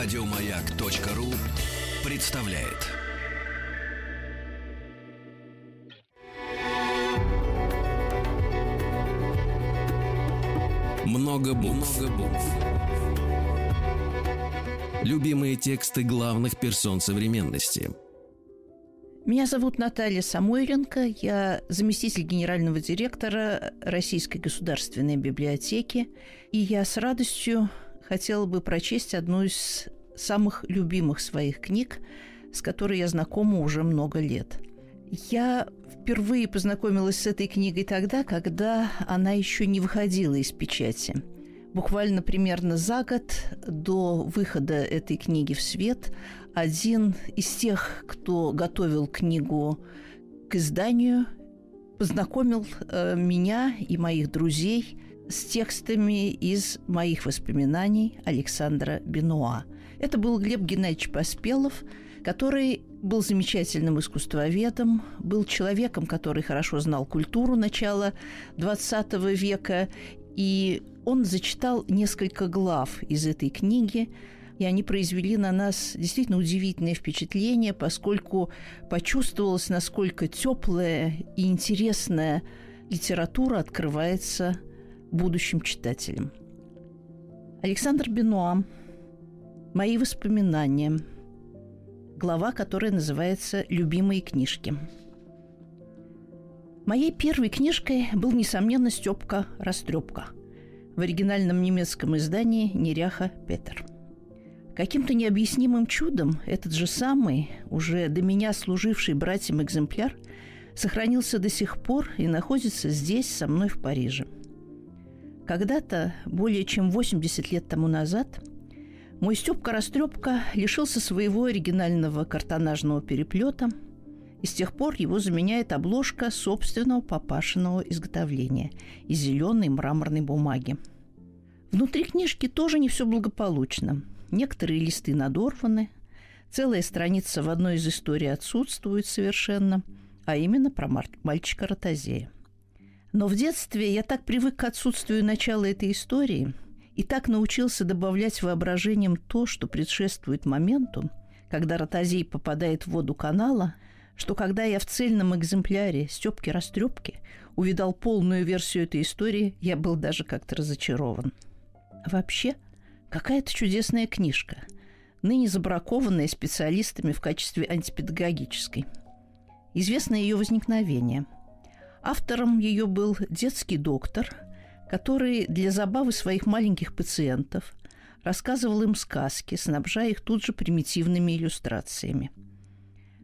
Радиомаяк.ру представляет. Много букв. Любимые тексты главных персон современности. Меня зовут Наталья Самойленко, я заместитель генерального директора Российской государственной библиотеки, и я с радостью хотела бы прочесть одну из самых любимых своих книг, с которой я знакома уже много лет. Я впервые познакомилась с этой книгой тогда, когда она еще не выходила из печати. Буквально примерно за год до выхода этой книги в свет один из тех, кто готовил книгу к изданию, познакомил э, меня и моих друзей с текстами из моих воспоминаний Александра Бенуа. Это был Глеб Геннадьевич Поспелов, который был замечательным искусствоведом, был человеком, который хорошо знал культуру начала XX века, и он зачитал несколько глав из этой книги, и они произвели на нас действительно удивительное впечатление, поскольку почувствовалось, насколько теплая и интересная литература открывается будущим читателям. Александр Бенуа. Мои воспоминания. Глава, которая называется «Любимые книжки». Моей первой книжкой был, несомненно, Степка Растрепка в оригинальном немецком издании «Неряха Петер». Каким-то необъяснимым чудом этот же самый, уже до меня служивший братьям экземпляр, сохранился до сих пор и находится здесь, со мной в Париже – когда-то, более чем 80 лет тому назад, мой Степка-растрепка лишился своего оригинального картонажного переплета, и с тех пор его заменяет обложка собственного папашиного изготовления из зеленой мраморной бумаги. Внутри книжки тоже не все благополучно. Некоторые листы надорваны, целая страница в одной из историй отсутствует совершенно, а именно про мальчика Ротозея. Но в детстве я так привык к отсутствию начала этой истории и так научился добавлять воображением то, что предшествует моменту, когда ротозей попадает в воду канала, что когда я в цельном экземпляре Степки-растрепки увидал полную версию этой истории, я был даже как-то разочарован. А вообще, какая-то чудесная книжка, ныне забракованная специалистами в качестве антипедагогической. Известно ее возникновение – Автором ее был детский доктор, который для забавы своих маленьких пациентов рассказывал им сказки, снабжая их тут же примитивными иллюстрациями.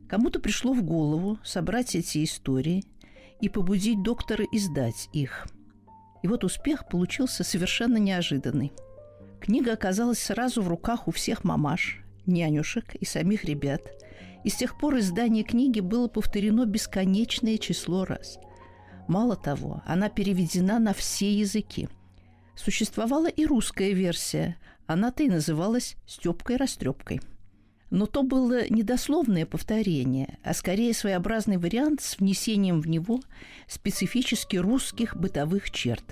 Кому-то пришло в голову собрать эти истории и побудить доктора издать их. И вот успех получился совершенно неожиданный. Книга оказалась сразу в руках у всех мамаш, нянюшек и самих ребят. И с тех пор издание книги было повторено бесконечное число раз – Мало того, она переведена на все языки. Существовала и русская версия. Она-то и называлась «Степкой-растрепкой». Но то было недословное повторение, а скорее своеобразный вариант с внесением в него специфически русских бытовых черт.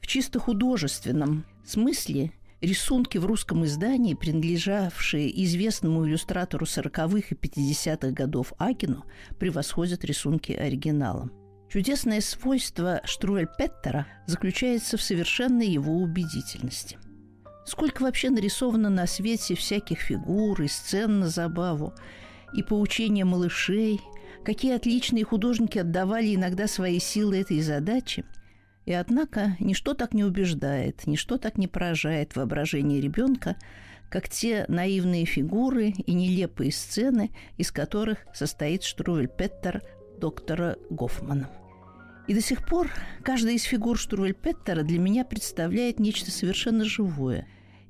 В чисто художественном смысле рисунки в русском издании, принадлежавшие известному иллюстратору 40-х и 50-х годов Агину, превосходят рисунки оригинала – Чудесное свойство Штруэль-Петтера заключается в совершенной его убедительности. Сколько вообще нарисовано на свете всяких фигур и сцен на забаву, и поучения малышей, какие отличные художники отдавали иногда свои силы этой задаче – и однако ничто так не убеждает, ничто так не поражает воображение ребенка, как те наивные фигуры и нелепые сцены, из которых состоит Штрувель Петтер доктора Гофмана. И до сих пор каждая из фигур Штурвельпеттера для меня представляет нечто совершенно живое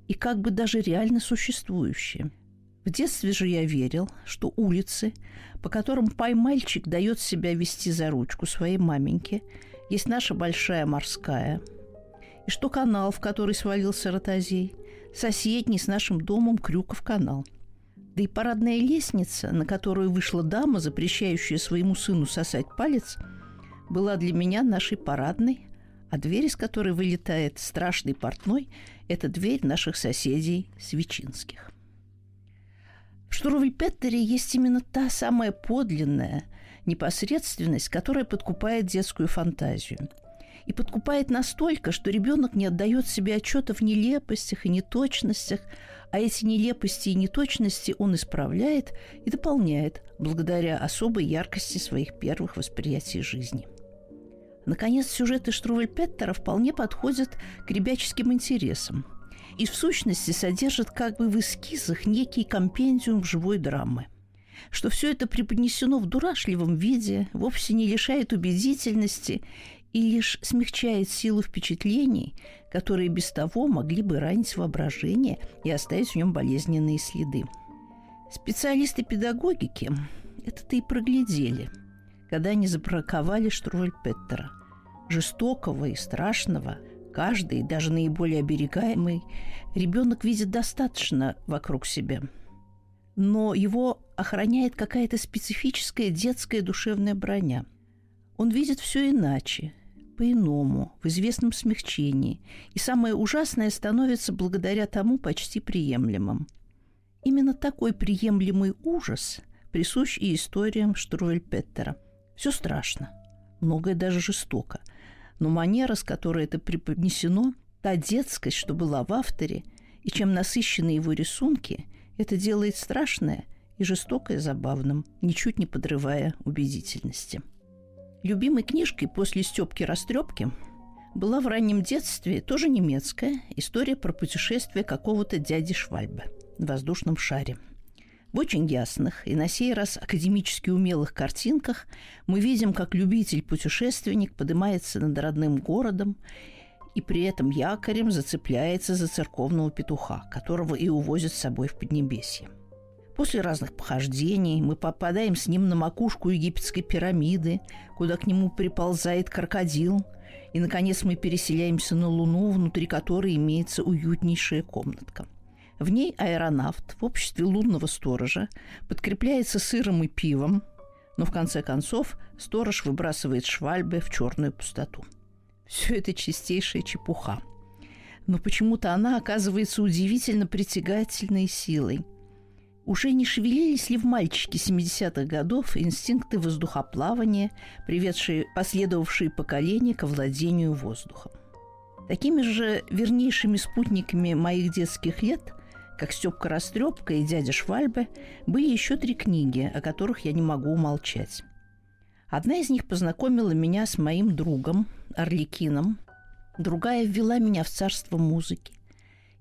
и как бы даже реально существующее. В детстве же я верил, что улицы, по которым пай-мальчик дает себя вести за ручку своей маменьке, есть наша большая морская, и что канал, в который свалился ротозей, соседний с нашим домом Крюков канал. Да и парадная лестница, на которую вышла дама, запрещающая своему сыну сосать палец – была для меня нашей парадной, а дверь, из которой вылетает страшный портной, это дверь наших соседей Свечинских. В Штурвель-Петтере есть именно та самая подлинная непосредственность, которая подкупает детскую фантазию. И подкупает настолько, что ребенок не отдает себе отчета в нелепостях и неточностях, а эти нелепости и неточности он исправляет и дополняет благодаря особой яркости своих первых восприятий жизни. Наконец, сюжеты Штрувель-Петтера вполне подходят к ребяческим интересам и в сущности содержат как бы в эскизах некий компендиум живой драмы. Что все это преподнесено в дурашливом виде, вовсе не лишает убедительности и лишь смягчает силу впечатлений, которые без того могли бы ранить воображение и оставить в нем болезненные следы. Специалисты педагогики это-то и проглядели – когда они забраковали Штрувель-Петтера. Жестокого и страшного, каждый, даже наиболее оберегаемый, ребенок видит достаточно вокруг себя. Но его охраняет какая-то специфическая детская душевная броня. Он видит все иначе, по-иному, в известном смягчении, и самое ужасное становится благодаря тому почти приемлемым. Именно такой приемлемый ужас присущ и историям Штруэль-Петтера – все страшно, многое даже жестоко. Но манера, с которой это преподнесено, та детскость, что была в авторе, и чем насыщены его рисунки, это делает страшное и жестокое забавным, ничуть не подрывая убедительности. Любимой книжкой после Степки Растрепки была в раннем детстве тоже немецкая история про путешествие какого-то дяди Швальба в воздушном шаре – в очень ясных и на сей раз академически умелых картинках мы видим, как любитель-путешественник поднимается над родным городом и при этом якорем зацепляется за церковного петуха, которого и увозят с собой в Поднебесье. После разных похождений мы попадаем с ним на макушку египетской пирамиды, куда к нему приползает крокодил, и, наконец, мы переселяемся на Луну, внутри которой имеется уютнейшая комнатка – в ней аэронавт в обществе лунного сторожа подкрепляется сыром и пивом, но в конце концов сторож выбрасывает швальбы в черную пустоту. Все это чистейшая чепуха. Но почему-то она оказывается удивительно притягательной силой. Уже не шевелились ли в мальчике 70-х годов инстинкты воздухоплавания, приведшие последовавшие поколения к владению воздухом? Такими же вернейшими спутниками моих детских лет – как Степка Растрепка и дядя Швальбе, были еще три книги, о которых я не могу умолчать. Одна из них познакомила меня с моим другом Орликином, другая ввела меня в царство музыки.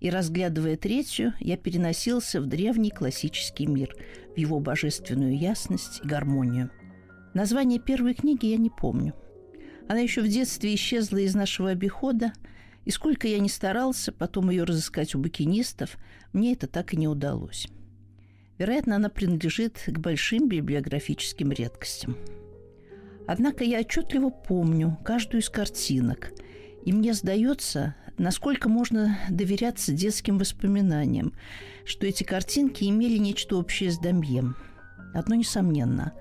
И, разглядывая третью, я переносился в древний классический мир, в его божественную ясность и гармонию. Название первой книги я не помню. Она еще в детстве исчезла из нашего обихода, и сколько я ни старался потом ее разыскать у букинистов, мне это так и не удалось. Вероятно, она принадлежит к большим библиографическим редкостям. Однако я отчетливо помню каждую из картинок, и мне сдается, насколько можно доверяться детским воспоминаниям, что эти картинки имели нечто общее с Дамьем. Одно несомненно,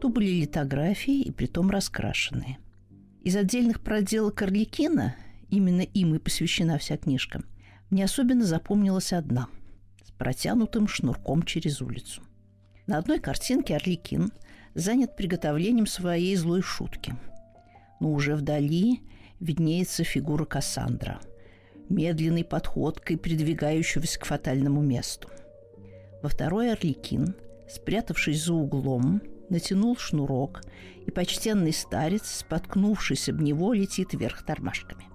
то были литографии и притом раскрашенные. Из отдельных проделок Орликина именно им и посвящена вся книжка, мне особенно запомнилась одна с протянутым шнурком через улицу. На одной картинке Орликин занят приготовлением своей злой шутки. Но уже вдали виднеется фигура Кассандра, медленной подходкой, придвигающегося к фатальному месту. Во второй Орликин, спрятавшись за углом, натянул шнурок, и почтенный старец, споткнувшись об него, летит вверх тормашками.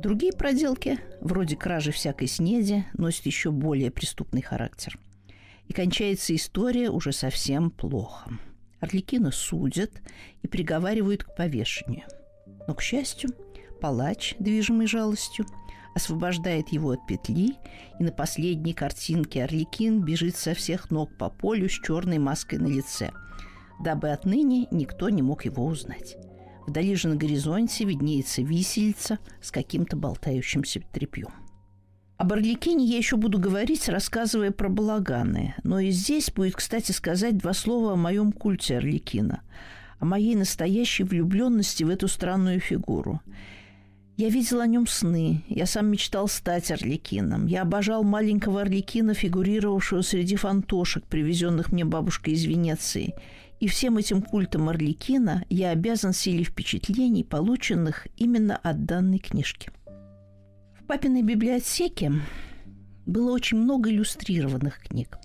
Другие проделки, вроде кражи всякой снеди, носят еще более преступный характер. И кончается история уже совсем плохо. Орликина судят и приговаривают к повешению. Но, к счастью, палач, движимый жалостью, освобождает его от петли, и на последней картинке Орликин бежит со всех ног по полю с черной маской на лице, дабы отныне никто не мог его узнать. Вдали же на горизонте виднеется висельца с каким-то болтающимся тряпьем. Об Орликине я еще буду говорить, рассказывая про балаганы. Но и здесь будет, кстати, сказать два слова о моем культе Орликина, о моей настоящей влюбленности в эту странную фигуру. Я видел о нем сны, я сам мечтал стать Орликином. Я обожал маленького Орликина, фигурировавшего среди фантошек, привезенных мне бабушкой из Венеции. И всем этим культом Орликина я обязан силе впечатлений, полученных именно от данной книжки. В папиной библиотеке было очень много иллюстрированных книг.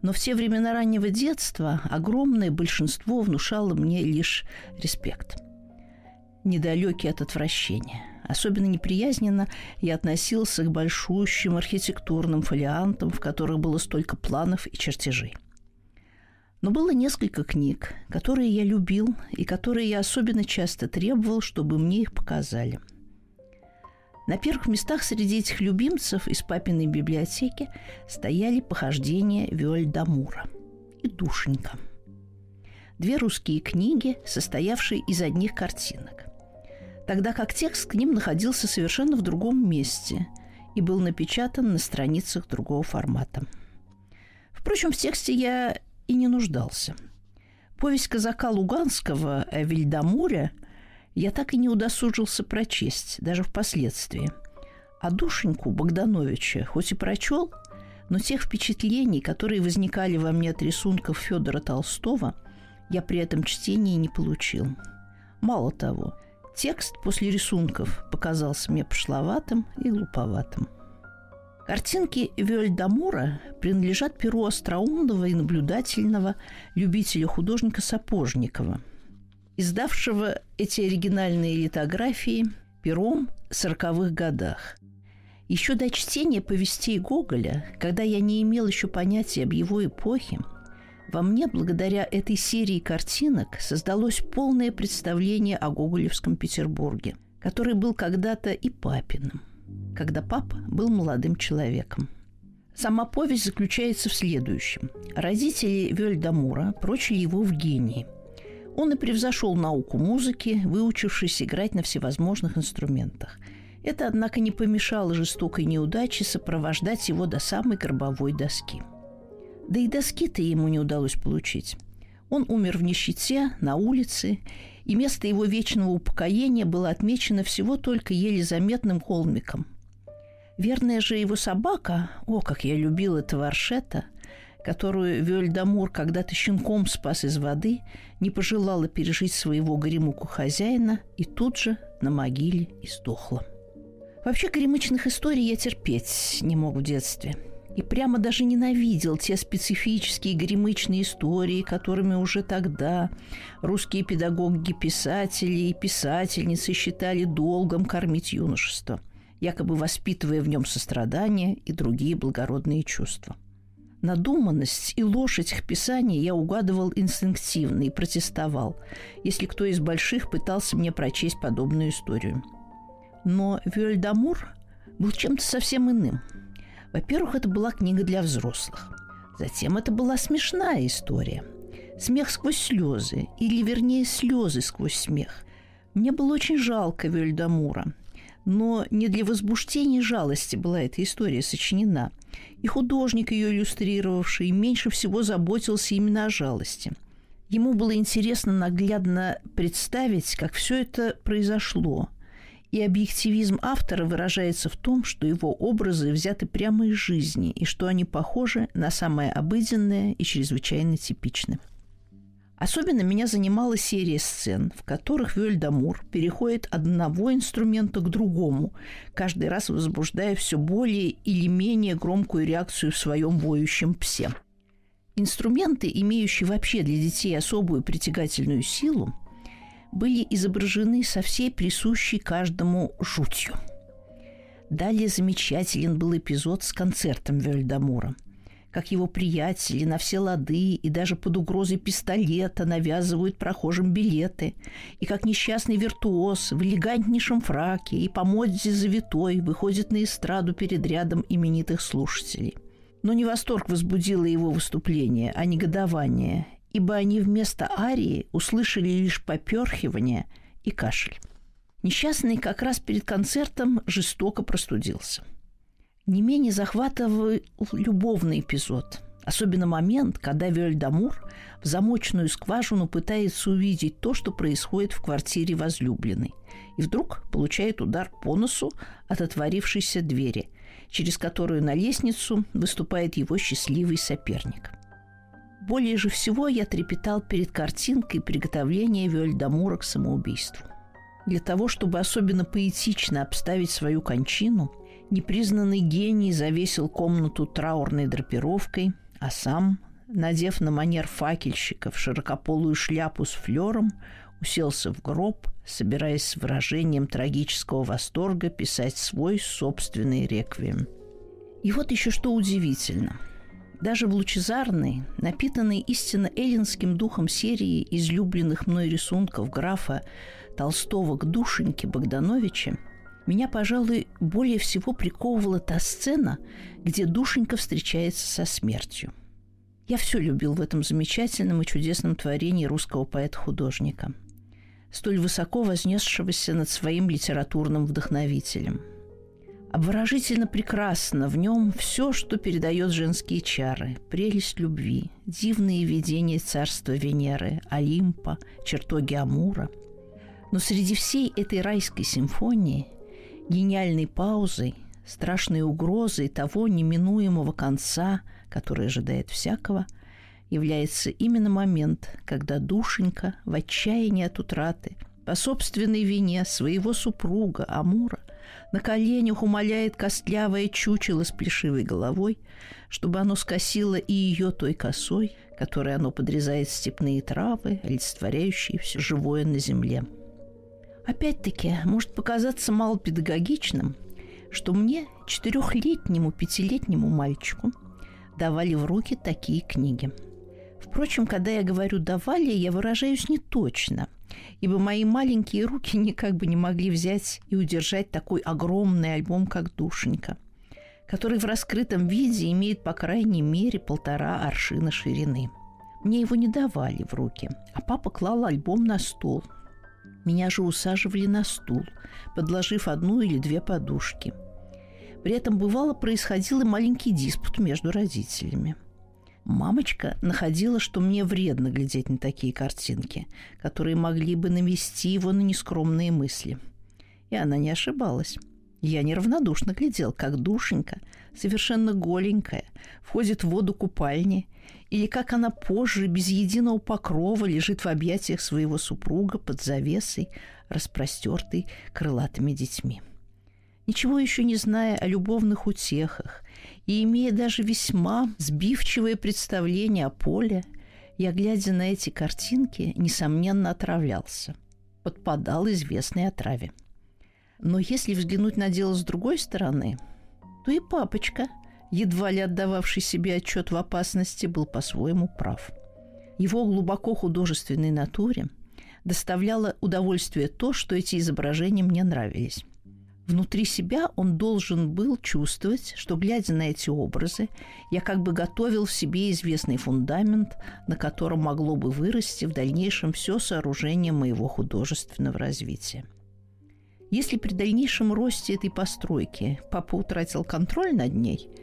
Но в те времена раннего детства огромное большинство внушало мне лишь респект – недалекий от отвращения. Особенно неприязненно я относился к большущим архитектурным фолиантам, в которых было столько планов и чертежей. Но было несколько книг, которые я любил и которые я особенно часто требовал, чтобы мне их показали. На первых местах среди этих любимцев из папиной библиотеки стояли похождения Виоль Дамура и Душенька. Две русские книги, состоявшие из одних картинок тогда как текст к ним находился совершенно в другом месте и был напечатан на страницах другого формата. Впрочем, в тексте я и не нуждался. Повесть казака Луганского о Вильдамуре я так и не удосужился прочесть, даже впоследствии. А душеньку Богдановича хоть и прочел, но тех впечатлений, которые возникали во мне от рисунков Федора Толстого, я при этом чтении не получил. Мало того – Текст после рисунков показался мне пошловатым и глуповатым. Картинки Виоль-Дамура принадлежат перу остроумного и наблюдательного любителя художника Сапожникова, издавшего эти оригинальные литографии пером в сороковых годах. Еще до чтения повестей Гоголя, когда я не имел еще понятия об его эпохе, во мне, благодаря этой серии картинок, создалось полное представление о Гоголевском Петербурге, который был когда-то и папиным, когда папа был молодым человеком. Сама повесть заключается в следующем. Родители Вельдамура прочили его в гении. Он и превзошел науку музыки, выучившись играть на всевозможных инструментах. Это, однако, не помешало жестокой неудаче сопровождать его до самой гробовой доски – да и доски-то ему не удалось получить. Он умер в нищете, на улице, и место его вечного упокоения было отмечено всего только еле заметным холмиком. Верная же его собака, о, как я любил этого аршета, которую Вельдамур когда-то щенком спас из воды, не пожелала пережить своего гремуку хозяина и тут же на могиле и сдохла. Вообще горемычных историй я терпеть не мог в детстве – и прямо даже ненавидел те специфические гремычные истории, которыми уже тогда русские педагоги-писатели и писательницы считали долгом кормить юношество, якобы воспитывая в нем сострадание и другие благородные чувства. Надуманность и ложь этих писаний я угадывал инстинктивно и протестовал, если кто из больших пытался мне прочесть подобную историю. Но Вюэльдамур был чем-то совсем иным – во-первых, это была книга для взрослых. Затем это была смешная история. Смех сквозь слезы, или вернее слезы сквозь смех. Мне было очень жалко Вельдамура, но не для возбуждения жалости была эта история сочинена. И художник, ее иллюстрировавший, меньше всего заботился именно о жалости. Ему было интересно наглядно представить, как все это произошло – и объективизм автора выражается в том, что его образы взяты прямо из жизни и что они похожи на самое обыденное и чрезвычайно типичны. Особенно меня занимала серия сцен, в которых Вюэльдамур переходит одного инструмента к другому, каждый раз возбуждая все более или менее громкую реакцию в своем воющем псе. Инструменты, имеющие вообще для детей особую притягательную силу, были изображены со всей присущей каждому жутью. Далее замечателен был эпизод с концертом Вельдамура, как его приятели на все лады и даже под угрозой пистолета навязывают прохожим билеты, и как несчастный виртуоз в элегантнейшем фраке и по моде завитой выходит на эстраду перед рядом именитых слушателей. Но не восторг возбудило его выступление, а негодование, ибо они вместо арии услышали лишь поперхивание и кашель. Несчастный как раз перед концертом жестоко простудился. Не менее захватывал любовный эпизод, Особенно момент, когда Вельдамур в замочную скважину пытается увидеть то, что происходит в квартире возлюбленной. И вдруг получает удар по носу от отворившейся двери, через которую на лестницу выступает его счастливый соперник. Более же всего я трепетал перед картинкой приготовления Вельдамура к самоубийству. Для того, чтобы особенно поэтично обставить свою кончину, непризнанный гений завесил комнату траурной драпировкой, а сам, надев на манер факельщиков широкополую шляпу с флером, уселся в гроб, собираясь с выражением трагического восторга писать свой собственный реквием. И вот еще что удивительно. Даже в лучезарной, напитанной истинно эллинским духом серии излюбленных мной рисунков графа Толстого к душеньке Богдановича меня, пожалуй, более всего приковывала та сцена, где душенька встречается со смертью. Я все любил в этом замечательном и чудесном творении русского поэта-художника, столь высоко вознесшегося над своим литературным вдохновителем. Обворожительно прекрасно в нем все, что передает женские чары, прелесть любви, дивные видения царства Венеры, Олимпа, чертоги Амура. Но среди всей этой райской симфонии – гениальной паузой, страшной угрозой того неминуемого конца, который ожидает всякого, является именно момент, когда душенька в отчаянии от утраты по собственной вине своего супруга Амура на коленях умоляет костлявое чучело с плешивой головой, чтобы оно скосило и ее той косой, которой оно подрезает степные травы, олицетворяющие все живое на земле – Опять-таки, может показаться малопедагогичным, что мне, четырехлетнему, пятилетнему мальчику, давали в руки такие книги. Впрочем, когда я говорю «давали», я выражаюсь не точно, ибо мои маленькие руки никак бы не могли взять и удержать такой огромный альбом, как «Душенька», который в раскрытом виде имеет по крайней мере полтора аршина ширины. Мне его не давали в руки, а папа клал альбом на стол – меня же усаживали на стул, подложив одну или две подушки. При этом бывало происходил и маленький диспут между родителями. Мамочка находила, что мне вредно глядеть на такие картинки, которые могли бы навести его на нескромные мысли. И она не ошибалась. Я неравнодушно глядел, как душенька, совершенно голенькая, входит в воду купальни или как она позже без единого покрова лежит в объятиях своего супруга под завесой, распростертой крылатыми детьми. Ничего еще не зная о любовных утехах и имея даже весьма сбивчивое представление о поле, я, глядя на эти картинки, несомненно отравлялся. Подпадал известной отраве. Но если взглянуть на дело с другой стороны, то и папочка – едва ли отдававший себе отчет в опасности, был по-своему прав. Его глубоко художественной натуре доставляло удовольствие то, что эти изображения мне нравились. Внутри себя он должен был чувствовать, что, глядя на эти образы, я как бы готовил в себе известный фундамент, на котором могло бы вырасти в дальнейшем все сооружение моего художественного развития. Если при дальнейшем росте этой постройки папа утратил контроль над ней –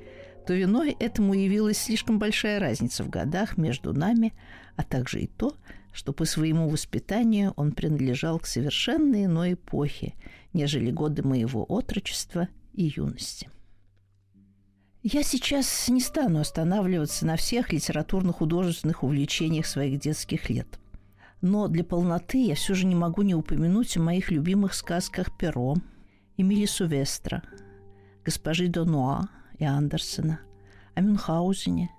то виной этому явилась слишком большая разница в годах между нами, а также и то, что по своему воспитанию он принадлежал к совершенно иной эпохе, нежели годы моего отрочества и юности. Я сейчас не стану останавливаться на всех литературно-художественных увлечениях своих детских лет. Но для полноты я все же не могу не упомянуть о моих любимых сказках Перо, Эмили Сувестра, госпожи Донуа, и Андерсена, о Мюнхгаузене,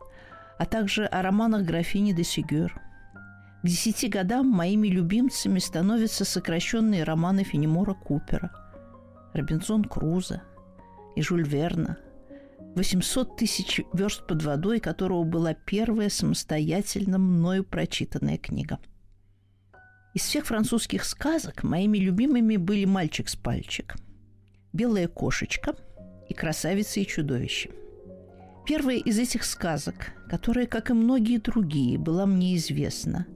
а также о романах графини де Сигюр. К десяти годам моими любимцами становятся сокращенные романы Фенемора Купера, Робинзон Круза и Жюль Верна, 800 тысяч верст под водой, которого была первая самостоятельно мною прочитанная книга. Из всех французских сказок моими любимыми были «Мальчик с пальчик», «Белая кошечка», и красавица и чудовище. Первая из этих сказок, которая, как и многие другие, была мне известна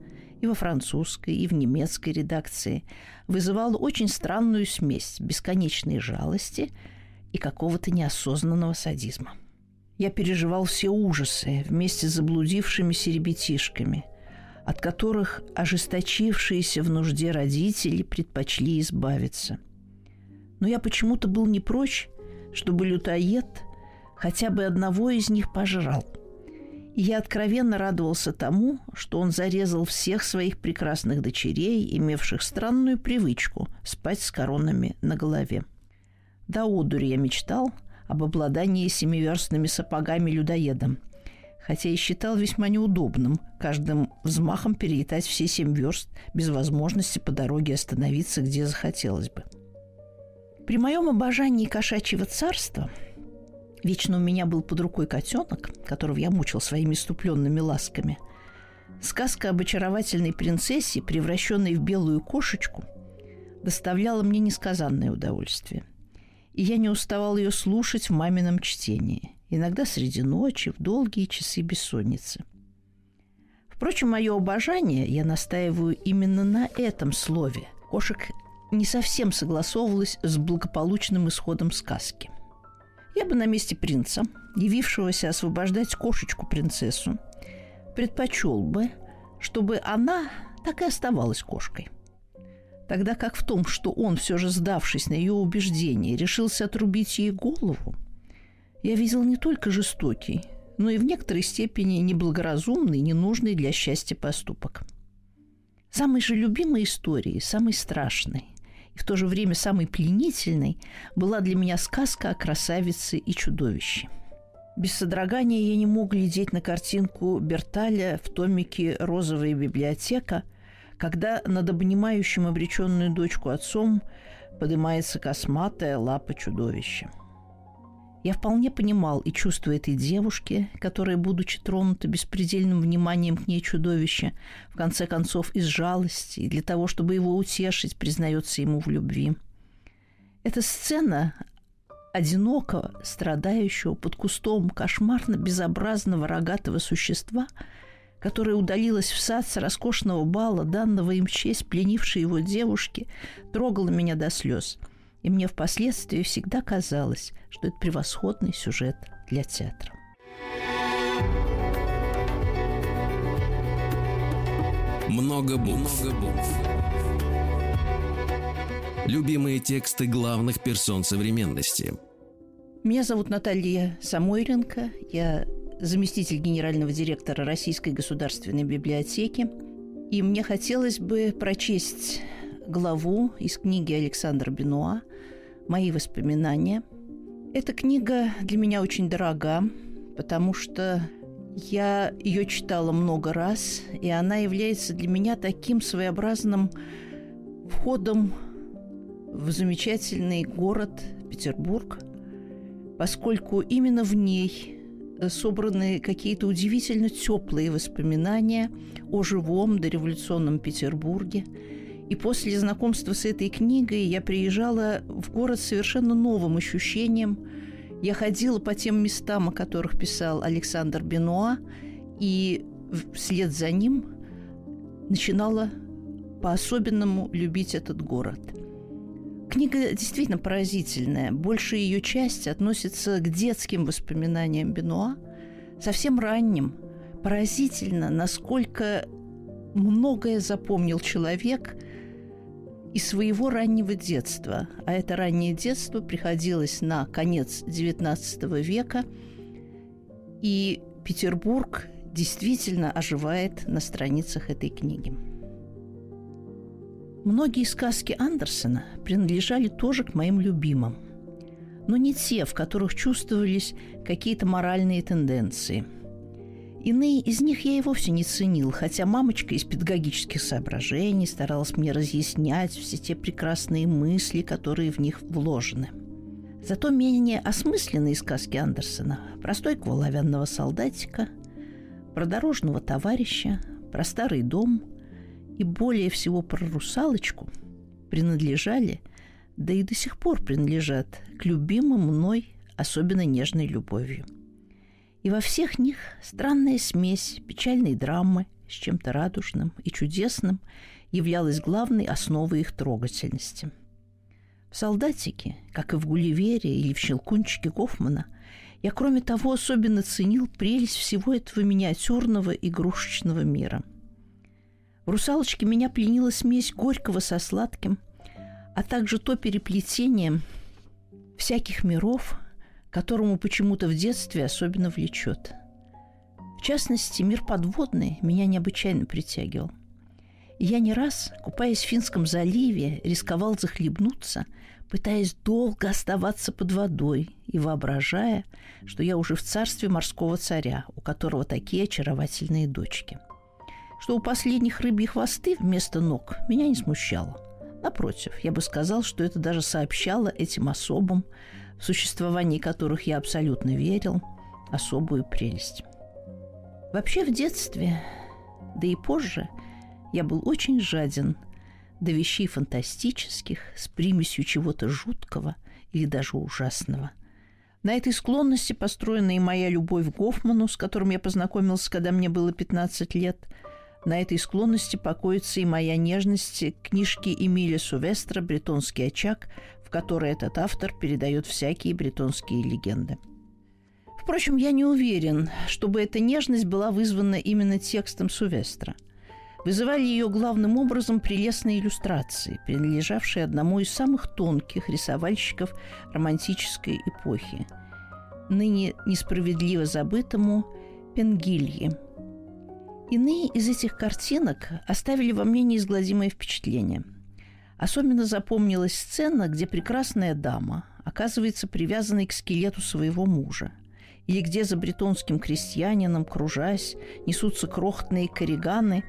и во французской, и в немецкой редакции, вызывала очень странную смесь бесконечной жалости и какого-то неосознанного садизма. Я переживал все ужасы вместе с заблудившимися ребятишками, от которых ожесточившиеся в нужде родители предпочли избавиться. Но я почему-то был не прочь, чтобы лютоед хотя бы одного из них пожрал. И я откровенно радовался тому, что он зарезал всех своих прекрасных дочерей, имевших странную привычку спать с коронами на голове. До одури я мечтал об обладании семиверстными сапогами людоедом, хотя и считал весьма неудобным каждым взмахом перелетать все семь верст без возможности по дороге остановиться, где захотелось бы. При моем обожании кошачьего царства вечно у меня был под рукой котенок, которого я мучил своими ступленными ласками. Сказка об очаровательной принцессе, превращенной в белую кошечку, доставляла мне несказанное удовольствие и я не уставал ее слушать в мамином чтении, иногда среди ночи, в долгие часы бессонницы. Впрочем, мое обожание, я настаиваю именно на этом слове, кошек не совсем согласовывалось с благополучным исходом сказки. Я бы на месте принца, явившегося освобождать кошечку-принцессу, предпочел бы, чтобы она так и оставалась кошкой – тогда как в том, что он, все же сдавшись на ее убеждение, решился отрубить ей голову, я видел не только жестокий, но и в некоторой степени неблагоразумный, ненужный для счастья поступок. Самой же любимой историей, самой страшной и в то же время самой пленительной была для меня сказка о красавице и чудовище. Без содрогания я не мог глядеть на картинку Берталя в томике «Розовая библиотека», когда над обнимающим обреченную дочку отцом поднимается косматая лапа чудовища. Я вполне понимал и чувство этой девушки, которая, будучи тронута беспредельным вниманием к ней чудовища, в конце концов из жалости и для того, чтобы его утешить, признается ему в любви. Эта сцена одинокого, страдающего под кустом кошмарно-безобразного рогатого существа – которая удалилась в сад с роскошного бала, данного им честь пленившей его девушки, трогала меня до слез. И мне впоследствии всегда казалось, что это превосходный сюжет для театра. Много букв. Много букв. Любимые тексты главных персон современности. Меня зовут Наталья Самойленко. Я заместитель генерального директора Российской государственной библиотеки. И мне хотелось бы прочесть главу из книги Александра Бенуа «Мои воспоминания». Эта книга для меня очень дорога, потому что я ее читала много раз, и она является для меня таким своеобразным входом в замечательный город Петербург, поскольку именно в ней собраны какие-то удивительно теплые воспоминания о живом дореволюционном Петербурге. И после знакомства с этой книгой я приезжала в город с совершенно новым ощущением. Я ходила по тем местам, о которых писал Александр Бенуа, и вслед за ним начинала по-особенному любить этот город – Книга действительно поразительная. Большая ее часть относится к детским воспоминаниям Бенуа, совсем ранним. Поразительно, насколько многое запомнил человек из своего раннего детства. А это раннее детство приходилось на конец XIX века, и Петербург действительно оживает на страницах этой книги. Многие сказки Андерсона принадлежали тоже к моим любимым, но не те, в которых чувствовались какие-то моральные тенденции. Иные из них я и вовсе не ценил, хотя мамочка из педагогических соображений старалась мне разъяснять все те прекрасные мысли, которые в них вложены. Зато менее осмысленные сказки Андерсона про стойкого оловянного солдатика, про дорожного товарища, про старый дом – и более всего про русалочку принадлежали, да и до сих пор принадлежат к любимым мной особенно нежной любовью. И во всех них странная смесь печальной драмы с чем-то радужным и чудесным являлась главной основой их трогательности. В «Солдатике», как и в «Гулливере» или в «Щелкунчике Гофмана», Я, кроме того, особенно ценил прелесть всего этого миниатюрного игрушечного мира. В «Русалочке» меня пленила смесь горького со сладким, а также то переплетение всяких миров, которому почему-то в детстве особенно влечет. В частности, мир подводный меня необычайно притягивал. Я не раз, купаясь в Финском заливе, рисковал захлебнуться – пытаясь долго оставаться под водой и воображая, что я уже в царстве морского царя, у которого такие очаровательные дочки. Что у последних рыбьи хвосты вместо ног меня не смущало. Напротив, я бы сказал, что это даже сообщало этим особам, существовании которых я абсолютно верил, особую прелесть. Вообще в детстве, да и позже, я был очень жаден – до вещей фантастических с примесью чего-то жуткого или даже ужасного. На этой склонности построена и моя любовь к Гофману, с которым я познакомился, когда мне было 15 лет. На этой склонности покоится и моя нежность к книжке Эмиля Сувестра «Бретонский очаг», которой этот автор передает всякие бретонские легенды. Впрочем, я не уверен, чтобы эта нежность была вызвана именно текстом Сувестра – вызывали ее главным образом прелестные иллюстрации, принадлежавшие одному из самых тонких рисовальщиков романтической эпохи, ныне несправедливо забытому Пенгилье. Иные из этих картинок оставили во мне неизгладимое впечатление. Особенно запомнилась сцена, где прекрасная дама оказывается привязанной к скелету своего мужа – или где за бретонским крестьянином, кружась, несутся крохотные корриганы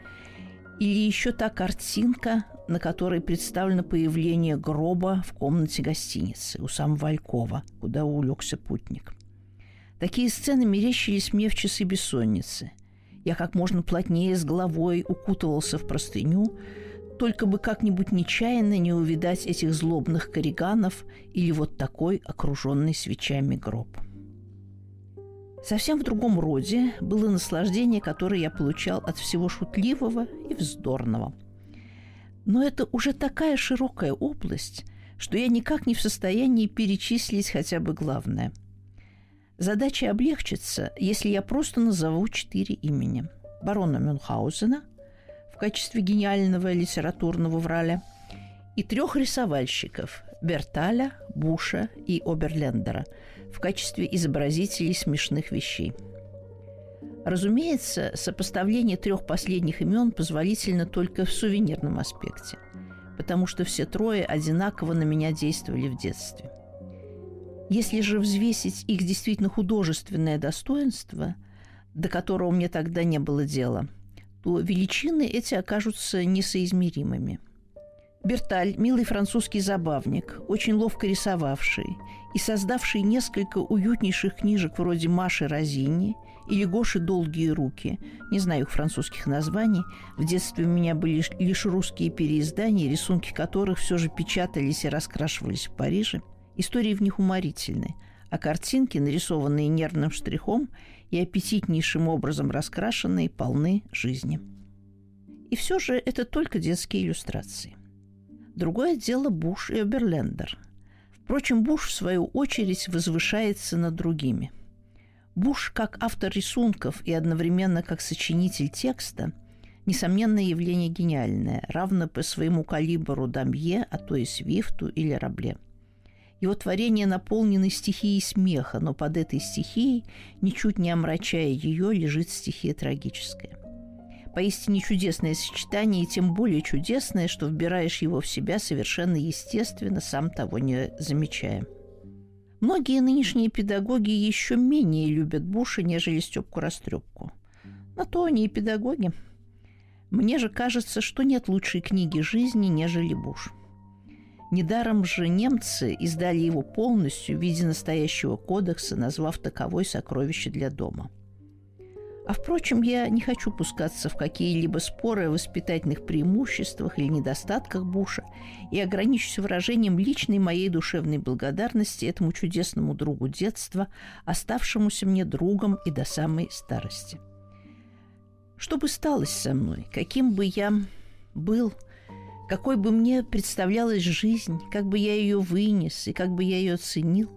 или еще та картинка, на которой представлено появление гроба в комнате гостиницы у самого Алькова, куда улегся путник. Такие сцены мерещились мне в часы бессонницы. Я как можно плотнее с головой укутывался в простыню, только бы как-нибудь нечаянно не увидать этих злобных корриганов или вот такой окруженный свечами гроб. Совсем в другом роде было наслаждение, которое я получал от всего шутливого и вздорного. Но это уже такая широкая область, что я никак не в состоянии перечислить хотя бы главное. Задача облегчится, если я просто назову четыре имени. Барона Мюнхгаузена качестве гениального литературного враля и трех рисовальщиков – Берталя, Буша и Оберлендера – в качестве изобразителей смешных вещей. Разумеется, сопоставление трех последних имен позволительно только в сувенирном аспекте, потому что все трое одинаково на меня действовали в детстве. Если же взвесить их действительно художественное достоинство, до которого мне тогда не было дела, то величины эти окажутся несоизмеримыми – Берталь, милый французский забавник, очень ловко рисовавший и создавший несколько уютнейших книжек вроде «Маши Розини» или «Гоши долгие руки», не знаю их французских названий, в детстве у меня были лишь русские переиздания, рисунки которых все же печатались и раскрашивались в Париже. Истории в них уморительны, а картинки, нарисованные нервным штрихом и аппетитнейшим образом раскрашенные, полны жизни. И все же это только детские иллюстрации. Другое дело Буш и Оберлендер. Впрочем, Буш, в свою очередь, возвышается над другими. Буш, как автор рисунков и одновременно как сочинитель текста, несомненное явление гениальное, равно по своему калибру Дамье, а то и Свифту или Рабле. Его творения наполнены стихией смеха, но под этой стихией, ничуть не омрачая ее, лежит стихия трагическая. Поистине чудесное сочетание, и тем более чудесное, что вбираешь его в себя совершенно естественно, сам того не замечая. Многие нынешние педагоги еще менее любят Буша, нежели Степку Растрепку. На то они и педагоги. Мне же кажется, что нет лучшей книги жизни, нежели Буш. Недаром же немцы издали его полностью в виде настоящего кодекса, назвав таковой «Сокровище для дома». А впрочем, я не хочу пускаться в какие-либо споры о воспитательных преимуществах или недостатках Буша и ограничусь выражением личной моей душевной благодарности этому чудесному другу детства, оставшемуся мне другом и до самой старости. Что бы сталось со мной, каким бы я был, какой бы мне представлялась жизнь, как бы я ее вынес и как бы я ее оценил,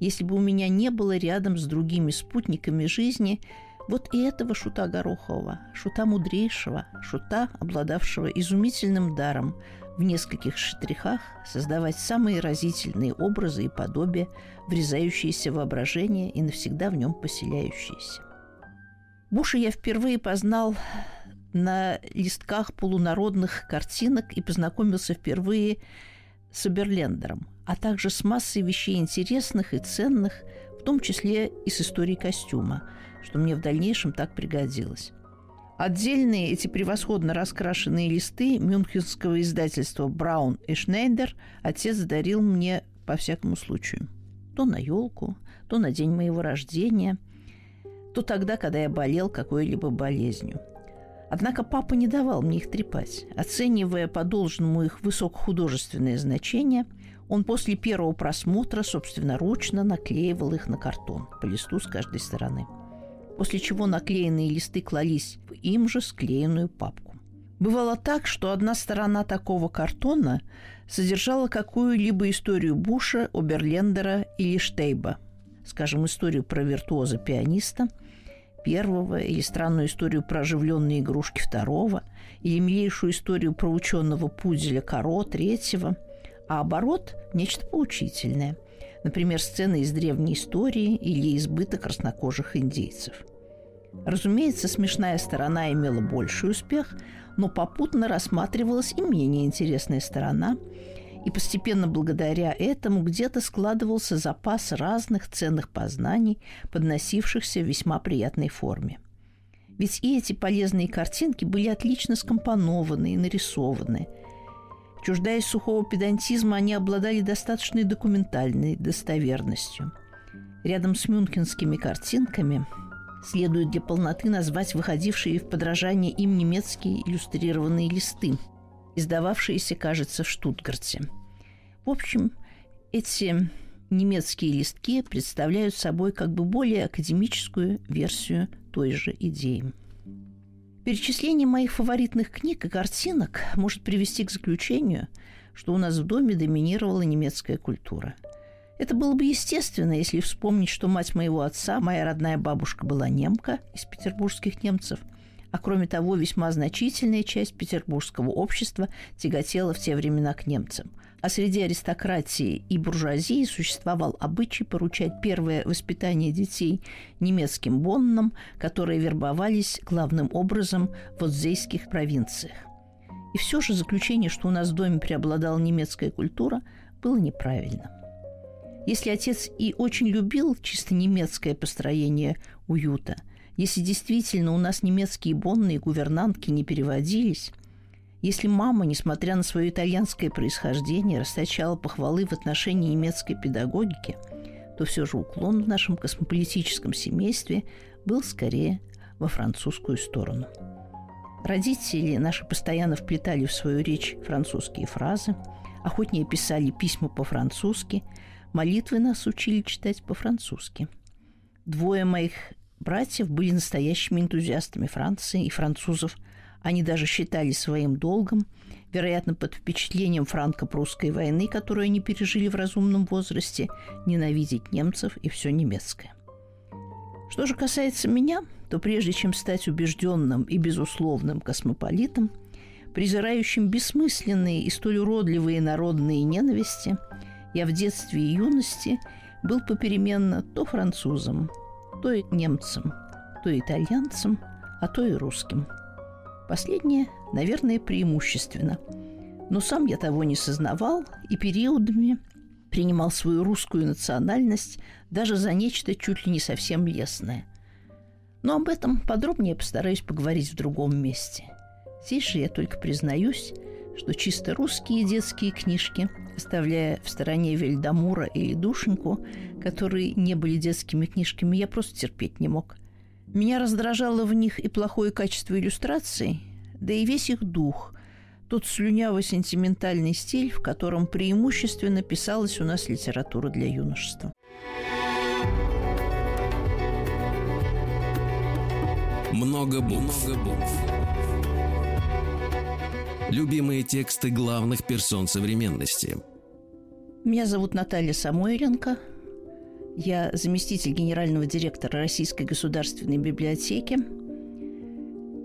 если бы у меня не было рядом с другими спутниками жизни вот и этого шута Горохового, шута мудрейшего, шута, обладавшего изумительным даром в нескольких штрихах создавать самые разительные образы и подобия, врезающиеся в воображение и навсегда в нем поселяющиеся. Буша я впервые познал на листках полународных картинок и познакомился впервые с Оберлендером, а также с массой вещей интересных и ценных, в том числе и с историей костюма, что мне в дальнейшем так пригодилось. Отдельные эти превосходно раскрашенные листы мюнхенского издательства «Браун и Шнейдер» отец дарил мне по всякому случаю. То на елку, то на день моего рождения, то тогда, когда я болел какой-либо болезнью. Однако папа не давал мне их трепать. Оценивая по должному их высокохудожественное значение, он после первого просмотра собственноручно наклеивал их на картон по листу с каждой стороны – после чего наклеенные листы клались в им же склеенную папку. Бывало так, что одна сторона такого картона содержала какую-либо историю Буша, Оберлендера или Штейба, скажем, историю про виртуоза-пианиста первого, или странную историю про оживленные игрушки второго, или милейшую историю про ученого пуделя Каро третьего, а оборот – нечто поучительное – например, сцены из древней истории или избыток краснокожих индейцев. Разумеется, смешная сторона имела больший успех, но попутно рассматривалась и менее интересная сторона, и постепенно благодаря этому где-то складывался запас разных ценных познаний, подносившихся в весьма приятной форме. Ведь и эти полезные картинки были отлично скомпонованы и нарисованы – Чуждаясь сухого педантизма, они обладали достаточной документальной достоверностью. Рядом с мюнхенскими картинками следует для полноты назвать выходившие в подражание им немецкие иллюстрированные листы, издававшиеся, кажется, в Штутгарте. В общем, эти немецкие листки представляют собой как бы более академическую версию той же идеи. Перечисление моих фаворитных книг и картинок может привести к заключению, что у нас в доме доминировала немецкая культура. Это было бы естественно, если вспомнить, что мать моего отца, моя родная бабушка, была немка из петербургских немцев, а кроме того, весьма значительная часть петербургского общества тяготела в те времена к немцам – а среди аристократии и буржуазии существовал обычай поручать первое воспитание детей немецким боннам, которые вербовались главным образом в отзейских провинциях. И все же заключение, что у нас в доме преобладала немецкая культура, было неправильно. Если отец и очень любил чисто немецкое построение уюта, если действительно у нас немецкие бонные гувернантки не переводились – если мама, несмотря на свое итальянское происхождение, расточала похвалы в отношении немецкой педагогики, то все же уклон в нашем космополитическом семействе был скорее во французскую сторону. Родители наши постоянно вплетали в свою речь французские фразы, охотнее писали письма по-французски, молитвы нас учили читать по-французски. Двое моих братьев были настоящими энтузиастами Франции и французов – они даже считали своим долгом, вероятно, под впечатлением франко-прусской войны, которую они пережили в разумном возрасте, ненавидеть немцев и все немецкое. Что же касается меня, то прежде чем стать убежденным и безусловным космополитом, презирающим бессмысленные и столь уродливые народные ненависти, я в детстве и юности был попеременно то французом, то и немцем, то итальянцем, а то и русским – Последнее, наверное, преимущественно. Но сам я того не сознавал и периодами принимал свою русскую национальность даже за нечто чуть ли не совсем лесное. Но об этом подробнее постараюсь поговорить в другом месте. Здесь же я только признаюсь, что чисто русские детские книжки, оставляя в стороне Вельдамура или Душеньку, которые не были детскими книжками, я просто терпеть не мог – меня раздражало в них и плохое качество иллюстраций, да и весь их дух, тот слюняво-сентиментальный стиль, в котором преимущественно писалась у нас литература для юношества. Много букв. Много букв. Любимые тексты главных персон современности. Меня зовут Наталья Самойленко. Я заместитель генерального директора Российской государственной библиотеки.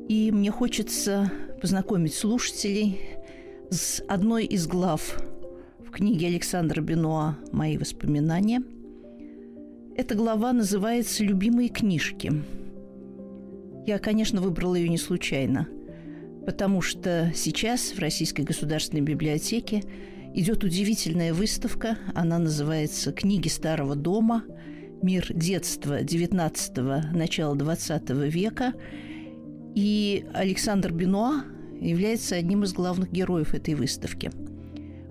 И мне хочется познакомить слушателей с одной из глав в книге Александра Бенуа «Мои воспоминания». Эта глава называется «Любимые книжки». Я, конечно, выбрала ее не случайно, потому что сейчас в Российской государственной библиотеке идет удивительная выставка. Она называется «Книги старого дома. Мир детства XIX – начала XX века». И Александр Бенуа является одним из главных героев этой выставки.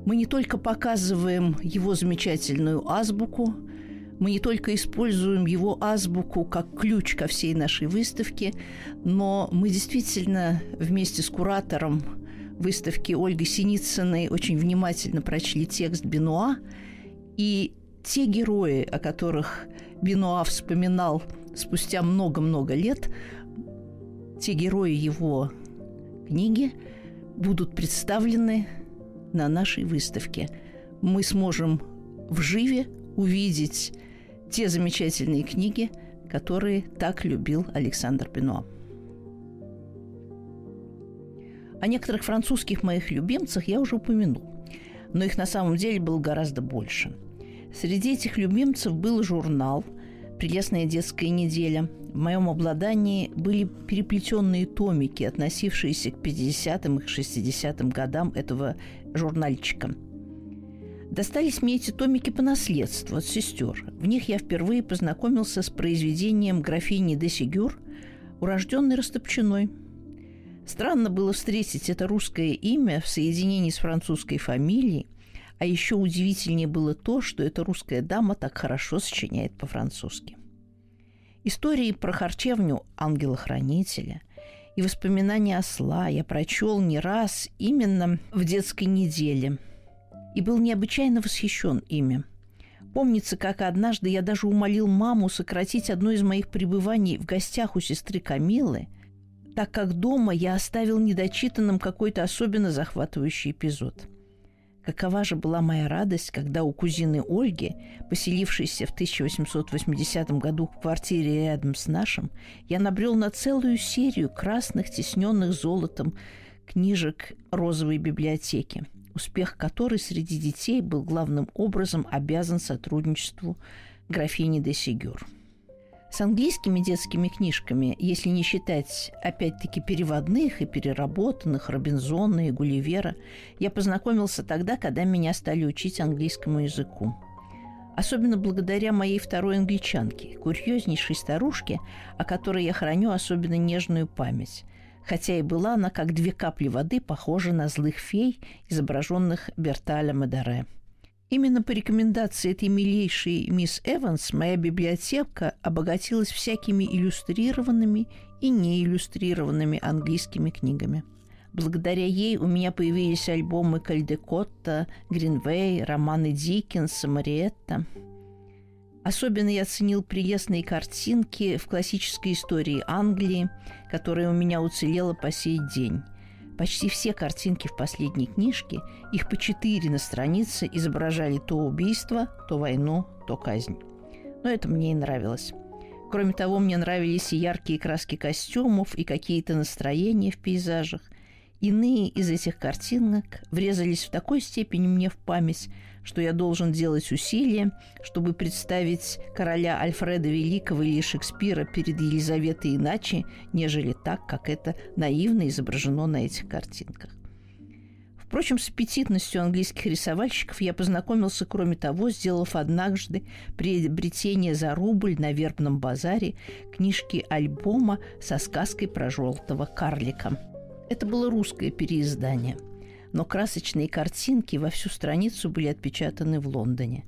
Мы не только показываем его замечательную азбуку, мы не только используем его азбуку как ключ ко всей нашей выставке, но мы действительно вместе с куратором выставки Ольгой Синицыной очень внимательно прочли текст Бенуа, и те герои, о которых Бенуа вспоминал спустя много-много лет, те герои его книги будут представлены на нашей выставке. Мы сможем вживе увидеть те замечательные книги, которые так любил Александр Бенуа. О некоторых французских моих любимцах я уже упомянул, но их на самом деле было гораздо больше. Среди этих любимцев был журнал «Прелестная детская неделя». В моем обладании были переплетенные томики, относившиеся к 50-м и 60-м годам этого журнальчика. Достались мне эти томики по наследству от сестер. В них я впервые познакомился с произведением графини де Сигюр «Урожденный Растопчиной», Странно было встретить это русское имя в соединении с французской фамилией, а еще удивительнее было то, что эта русская дама так хорошо сочиняет по-французски. Истории про харчевню ангела-хранителя и воспоминания осла я прочел не раз именно в детской неделе и был необычайно восхищен ими. Помнится, как однажды я даже умолил маму сократить одно из моих пребываний в гостях у сестры Камилы – так как дома я оставил недочитанным какой-то особенно захватывающий эпизод. Какова же была моя радость, когда у кузины Ольги, поселившейся в 1880 году в квартире рядом с нашим, я набрел на целую серию красных, тесненных золотом книжек розовой библиотеки, успех которой среди детей был главным образом обязан сотрудничеству графини де Сигюр. С английскими детскими книжками, если не считать, опять-таки, переводных и переработанных Робинзона и Гулливера, я познакомился тогда, когда меня стали учить английскому языку. Особенно благодаря моей второй англичанке, курьезнейшей старушке, о которой я храню особенно нежную память. Хотя и была она, как две капли воды, похожа на злых фей, изображенных Берталя Медаре. Именно по рекомендации этой милейшей мисс Эванс моя библиотека обогатилась всякими иллюстрированными и неиллюстрированными английскими книгами. Благодаря ей у меня появились альбомы Кальдекотта, Гринвей, романы Диккенса, Мариетта. Особенно я ценил прелестные картинки в классической истории Англии, которая у меня уцелела по сей день – Почти все картинки в последней книжке, их по четыре на странице, изображали то убийство, то войну, то казнь. Но это мне и нравилось. Кроме того, мне нравились и яркие краски костюмов, и какие-то настроения в пейзажах. Иные из этих картинок врезались в такой степени мне в память, что я должен делать усилия, чтобы представить короля Альфреда Великого или Шекспира перед Елизаветой иначе, нежели так, как это наивно изображено на этих картинках. Впрочем, с аппетитностью английских рисовальщиков я познакомился, кроме того, сделав однажды приобретение за рубль на вербном базаре книжки альбома со сказкой про желтого карлика. Это было русское переиздание – но красочные картинки во всю страницу были отпечатаны в Лондоне.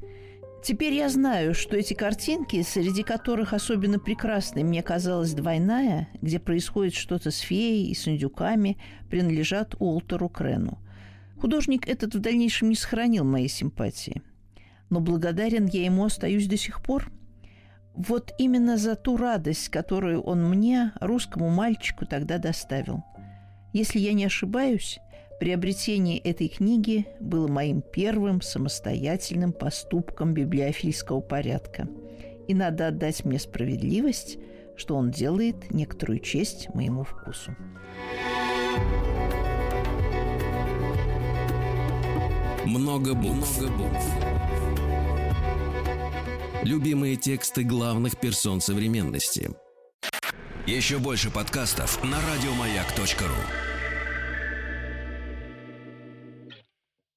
Теперь я знаю, что эти картинки, среди которых особенно прекрасной мне казалась двойная, где происходит что-то с феей и с индюками, принадлежат Уолтеру Крену. Художник этот в дальнейшем не сохранил моей симпатии. Но благодарен я ему остаюсь до сих пор. Вот именно за ту радость, которую он мне, русскому мальчику, тогда доставил. Если я не ошибаюсь, Приобретение этой книги было моим первым самостоятельным поступком библиофильского порядка. И надо отдать мне справедливость, что он делает некоторую честь моему вкусу. Много букв. Любимые тексты главных персон современности. Еще больше подкастов на радиомаяк.ру.